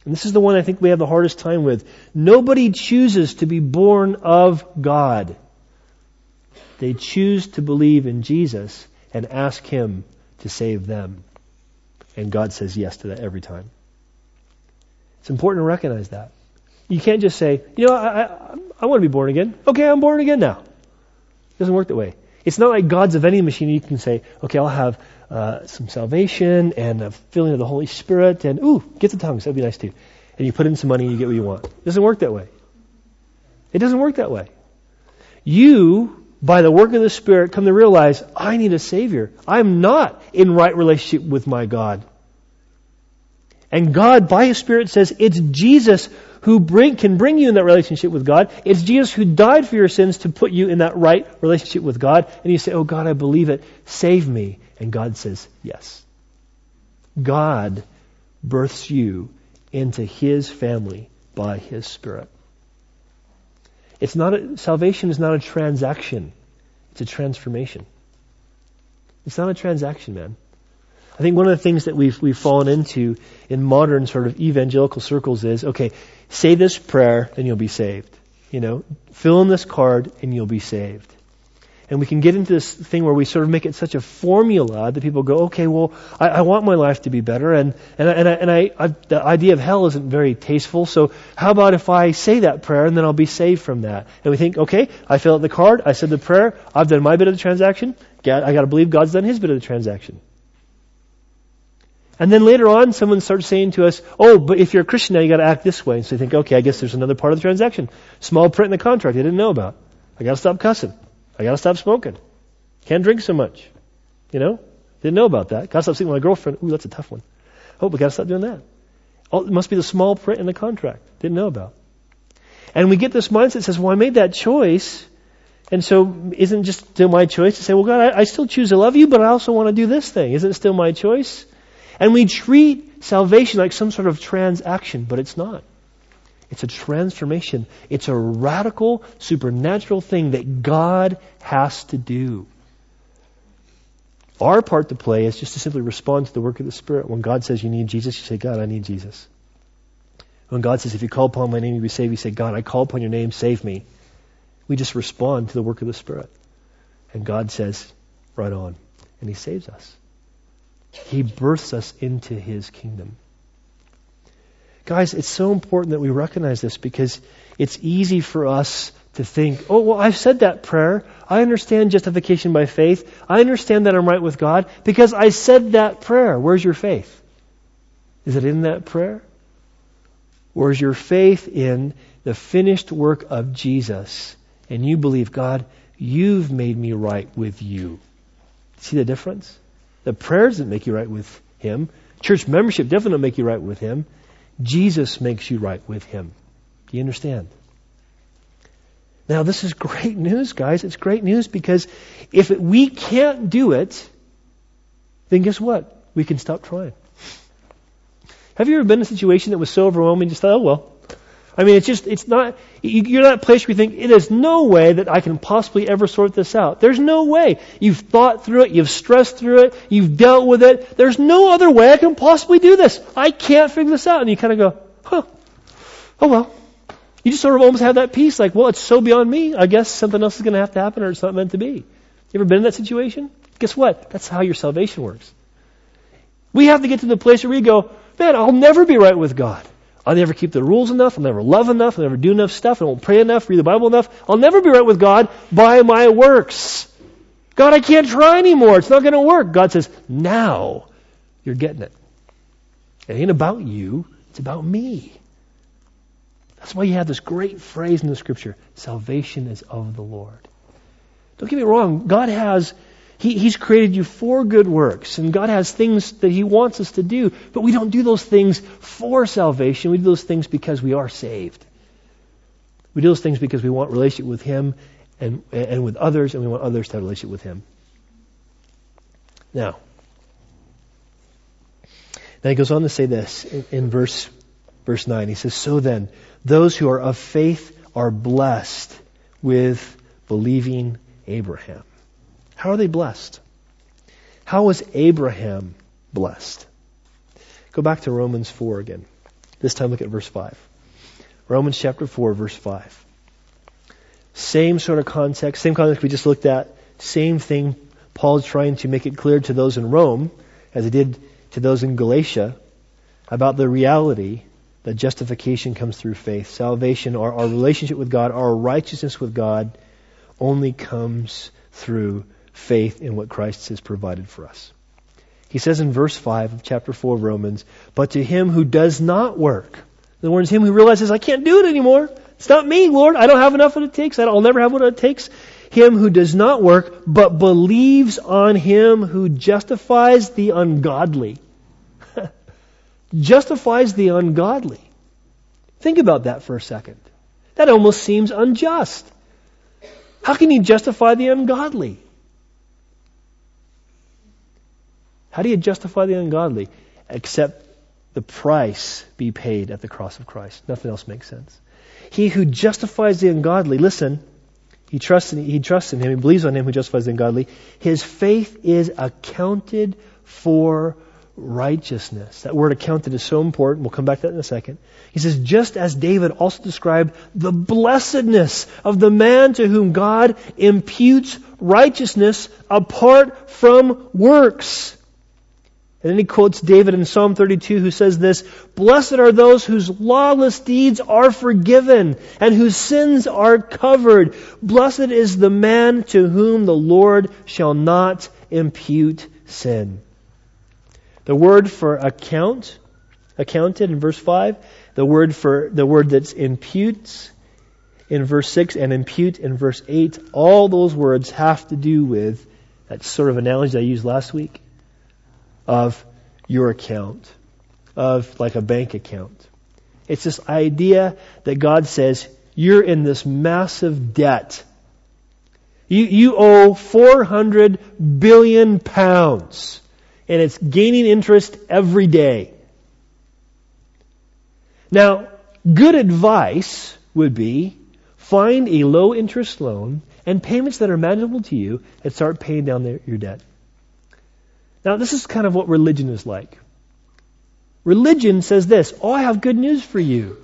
And this is the one I think we have the hardest time with. Nobody chooses to be born of God. They choose to believe in Jesus and ask Him to save them. And God says yes to that every time. It's important to recognize that. You can't just say, you know, I, I, I want to be born again. Okay, I'm born again now. It doesn't work that way. It's not like God's a vending machine. You can say, okay, I'll have uh, some salvation and a filling of the Holy Spirit, and ooh, get the tongues. That'd be nice too. And you put in some money and you get what you want. It doesn't work that way. It doesn't work that way. You, by the work of the Spirit, come to realize I need a Savior. I'm not in right relationship with my God. And God, by His Spirit, says it's Jesus who bring, can bring you in that relationship with God. It's Jesus who died for your sins to put you in that right relationship with God. And you say, Oh God, I believe it. Save me. And God says, Yes. God births you into His family by His Spirit. It's not a, salvation is not a transaction. It's a transformation. It's not a transaction, man. I think one of the things that we've, we've fallen into in modern sort of evangelical circles is, okay, say this prayer and you'll be saved. You know, fill in this card and you'll be saved. And we can get into this thing where we sort of make it such a formula that people go, okay, well, I, I want my life to be better, and and I, and, I, and I, I, the idea of hell isn't very tasteful. So how about if I say that prayer and then I'll be saved from that? And we think, okay, I fill out the card, I said the prayer, I've done my bit of the transaction. I got to believe God's done His bit of the transaction. And then later on, someone starts saying to us, oh, but if you're a Christian now, you gotta act this way. And so you think, okay, I guess there's another part of the transaction. Small print in the contract I didn't know about. I gotta stop cussing. I gotta stop smoking. Can't drink so much. You know? Didn't know about that. Gotta stop sleeping with my girlfriend. Ooh, that's a tough one. Oh, we gotta stop doing that. Oh, it must be the small print in the contract. Didn't know about. And we get this mindset that says, well, I made that choice. And so isn't just still my choice to say, well, God, I, I still choose to love you, but I also want to do this thing. Isn't it still my choice? And we treat salvation like some sort of transaction, but it's not. It's a transformation. It's a radical, supernatural thing that God has to do. Our part to play is just to simply respond to the work of the Spirit. When God says you need Jesus, you say, God, I need Jesus. When God says, if you call upon my name, you'll be saved, you say, God, I call upon your name, save me. We just respond to the work of the Spirit. And God says, right on. And He saves us. He births us into His kingdom. Guys, it's so important that we recognize this because it's easy for us to think, oh, well, I've said that prayer. I understand justification by faith. I understand that I'm right with God because I said that prayer. Where's your faith? Is it in that prayer? Or is your faith in the finished work of Jesus and you believe, God, you've made me right with you? See the difference? The prayer doesn't make you right with Him. Church membership definitely don't make you right with Him. Jesus makes you right with Him. Do you understand? Now, this is great news, guys. It's great news because if we can't do it, then guess what? We can stop trying. Have you ever been in a situation that was so overwhelming, just thought, oh well. I mean, it's just, it's not, you're a place where you think, there's no way that I can possibly ever sort this out. There's no way. You've thought through it, you've stressed through it, you've dealt with it. There's no other way I can possibly do this. I can't figure this out. And you kind of go, huh, oh well. You just sort of almost have that peace, like, well, it's so beyond me. I guess something else is going to have to happen or it's not meant to be. You ever been in that situation? Guess what? That's how your salvation works. We have to get to the place where we go, man, I'll never be right with God. I'll never keep the rules enough. I'll never love enough. I'll never do enough stuff. I won't pray enough, read the Bible enough. I'll never be right with God by my works. God, I can't try anymore. It's not going to work. God says, now you're getting it. It ain't about you. It's about me. That's why you have this great phrase in the scripture salvation is of the Lord. Don't get me wrong, God has, he, He's created you for good works, and God has things that He wants us to do, but we don't do those things for salvation. We do those things because we are saved. We do those things because we want relationship with Him and, and with others, and we want others to have a relationship with Him. Now, now he goes on to say this in, in verse verse 9. He says, So then, those who are of faith are blessed with believing Abraham. How are they blessed? How was Abraham blessed? Go back to Romans 4 again. This time look at verse 5. Romans chapter 4, verse 5. Same sort of context, same context we just looked at, same thing Paul's trying to make it clear to those in Rome, as he did to those in Galatia, about the reality that justification comes through faith. Salvation, our, our relationship with God, our righteousness with God, only comes through faith in what Christ has provided for us. He says in verse 5 of chapter 4 of Romans, But to him who does not work, in other words, him who realizes, I can't do it anymore. It's not me, Lord. I don't have enough what it takes. I'll never have what it takes. Him who does not work, but believes on him who justifies the ungodly justifies the ungodly. Think about that for a second. That almost seems unjust. How can you justify the ungodly? How do you justify the ungodly? Except the price be paid at the cross of Christ. Nothing else makes sense. He who justifies the ungodly, listen, he trusts in, he trusts in him, he believes on him who justifies the ungodly. His faith is accounted for righteousness. That word accounted is so important. We'll come back to that in a second. He says, just as David also described the blessedness of the man to whom God imputes righteousness apart from works. And then he quotes David in Psalm 32 who says this, Blessed are those whose lawless deeds are forgiven and whose sins are covered. Blessed is the man to whom the Lord shall not impute sin. The word for account, accounted in verse 5, the word for the word that's imputes in verse 6 and impute in verse 8, all those words have to do with that sort of analogy I used last week of your account, of like a bank account. It's this idea that God says, you're in this massive debt. You, you owe 400 billion pounds and it's gaining interest every day. Now, good advice would be find a low interest loan and payments that are manageable to you and start paying down your debt. Now, this is kind of what religion is like. Religion says this, Oh, I have good news for you.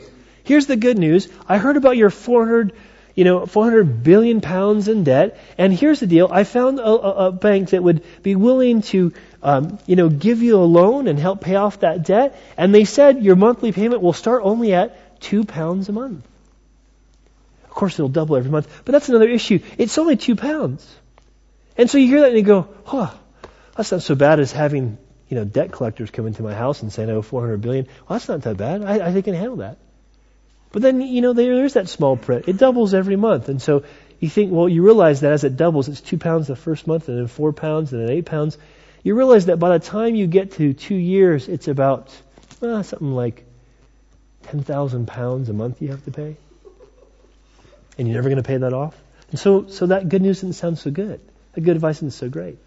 Here's the good news. I heard about your 400 you know, 400 billion pounds in debt. And here's the deal. I found a, a, a bank that would be willing to, um, you know, give you a loan and help pay off that debt. And they said your monthly payment will start only at two pounds a month. Of course, it'll double every month, but that's another issue. It's only two pounds. And so you hear that and you go, oh, that's not so bad as having, you know, debt collectors come into my house and say, I owe 400 billion. Well, that's not that bad. I, think I can handle that. But then, you know, there's that small print. It doubles every month. And so you think, well, you realize that as it doubles, it's two pounds the first month and then four pounds and then eight pounds. You realize that by the time you get to two years, it's about uh, something like 10,000 pounds a month you have to pay. And you're never going to pay that off. And so, so that good news didn't sound so good. That good advice isn't so great.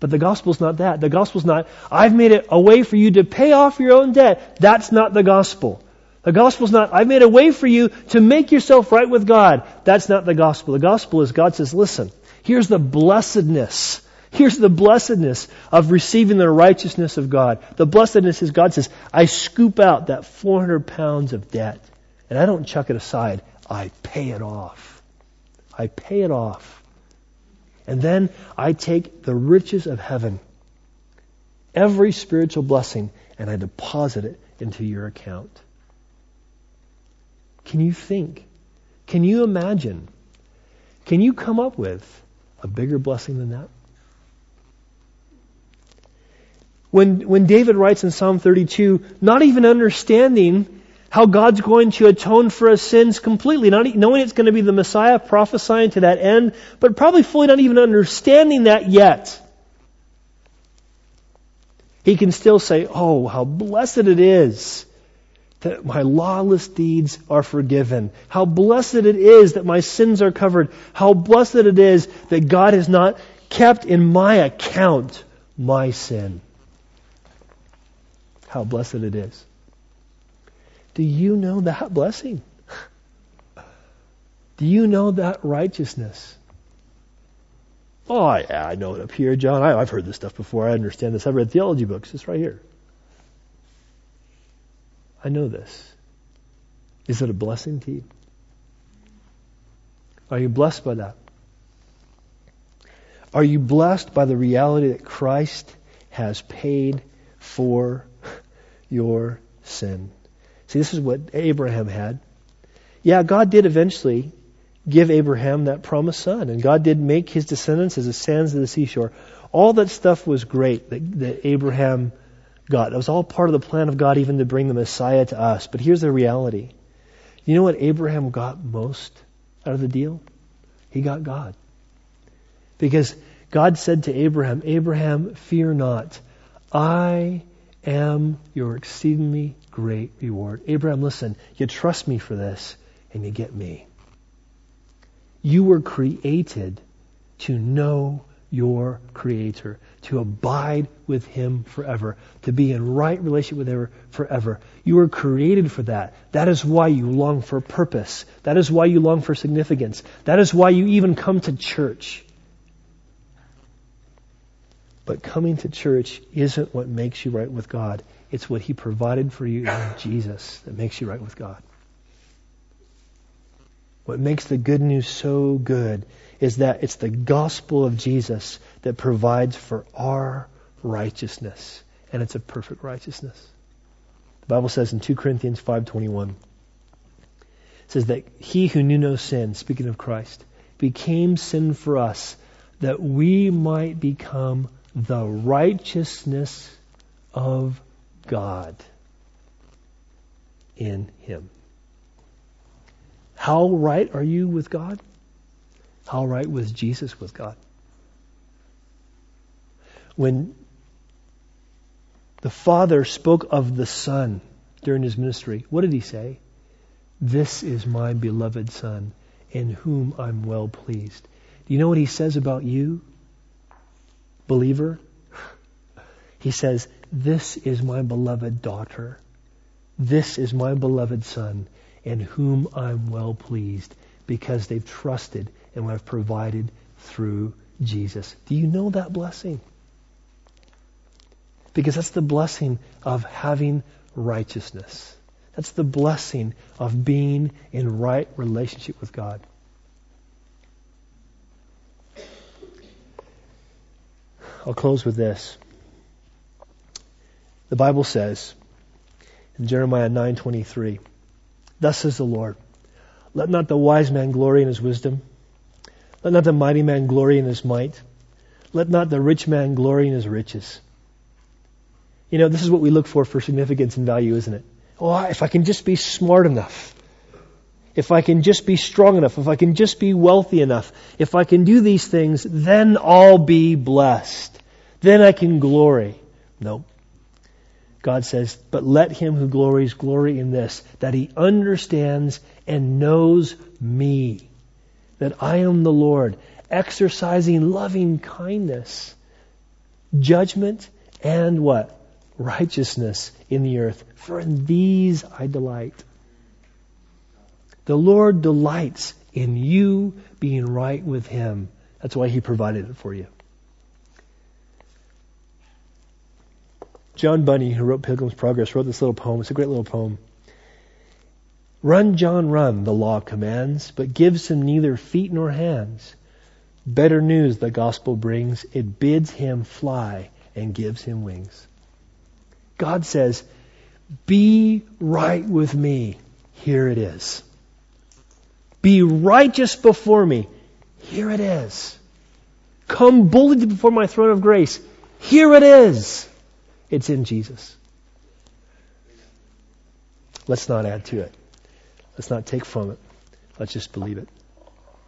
But the gospel's not that. The gospel's not, I've made it a way for you to pay off your own debt. That's not the gospel. The gospel's not, I've made a way for you to make yourself right with God. That's not the gospel. The gospel is God says, listen, here's the blessedness. Here's the blessedness of receiving the righteousness of God. The blessedness is God says, I scoop out that 400 pounds of debt and I don't chuck it aside. I pay it off. I pay it off. And then I take the riches of heaven, every spiritual blessing, and I deposit it into your account. Can you think? Can you imagine? Can you come up with a bigger blessing than that? When, when David writes in Psalm 32, not even understanding how God's going to atone for his sins completely, not knowing it's going to be the Messiah prophesying to that end, but probably fully not even understanding that yet. He can still say, Oh, how blessed it is that my lawless deeds are forgiven. How blessed it is that my sins are covered. How blessed it is that God has not kept in my account my sin. How blessed it is. Do you know that blessing? Do you know that righteousness? Oh, yeah, I know it up here, John. I, have heard this stuff before. I understand this. I've read theology books. It's right here. I know this. Is it a blessing to you? Are you blessed by that? Are you blessed by the reality that Christ has paid for your sin? See, this is what Abraham had. Yeah, God did eventually give Abraham that promised son, and God did make his descendants as the sands of the seashore. All that stuff was great that, that Abraham got. It was all part of the plan of God even to bring the Messiah to us. But here's the reality. You know what Abraham got most out of the deal? He got God. Because God said to Abraham, Abraham, fear not. I am your exceedingly great reward. Abraham, listen, you trust me for this, and you get me. You were created to know your Creator, to abide with Him forever, to be in right relationship with Him forever. You were created for that. That is why you long for purpose. That is why you long for significance. That is why you even come to church. But coming to church isn't what makes you right with God. It's what He provided for you in Jesus that makes you right with God. What makes the good news so good is that it's the gospel of Jesus that provides for our righteousness. And it's a perfect righteousness. The Bible says in 2 Corinthians 5.21, it says that he who knew no sin, speaking of Christ, became sin for us that we might become the righteousness of God in him. How right are you with God? How right was Jesus with God? When the Father spoke of the Son during his ministry, what did he say? This is my beloved Son, in whom I'm well pleased. Do you know what he says about you, believer? He says, This is my beloved daughter. This is my beloved Son, in whom I'm well pleased, because they've trusted and what I've provided through Jesus. Do you know that blessing? Because that's the blessing of having righteousness. That's the blessing of being in right relationship with God. I'll close with this. The Bible says in Jeremiah 9:23, "Thus says the Lord: Let not the wise man glory in his wisdom, let not the mighty man glory in his might, let not the rich man glory in his riches." You know, this is what we look for for significance and value, isn't it? Oh, if I can just be smart enough, if I can just be strong enough, if I can just be wealthy enough, if I can do these things, then I'll be blessed. Then I can glory. No. God says, but let him who glories glory in this, that he understands and knows me, that I am the Lord, exercising loving kindness, judgment, and what? Righteousness in the earth. For in these I delight. The Lord delights in you being right with him. That's why he provided it for you. John Bunyan, who wrote Pilgrim's Progress, wrote this little poem. It's a great little poem. Run, John, run, the law commands, but gives him neither feet nor hands. Better news the gospel brings. It bids him fly and gives him wings. God says, be right with me. Here it is. Be righteous before me. Here it is. Come boldly before my throne of grace. Here it is. It's in Jesus. Let's not add to it. Let's not take from it. Let's just believe it.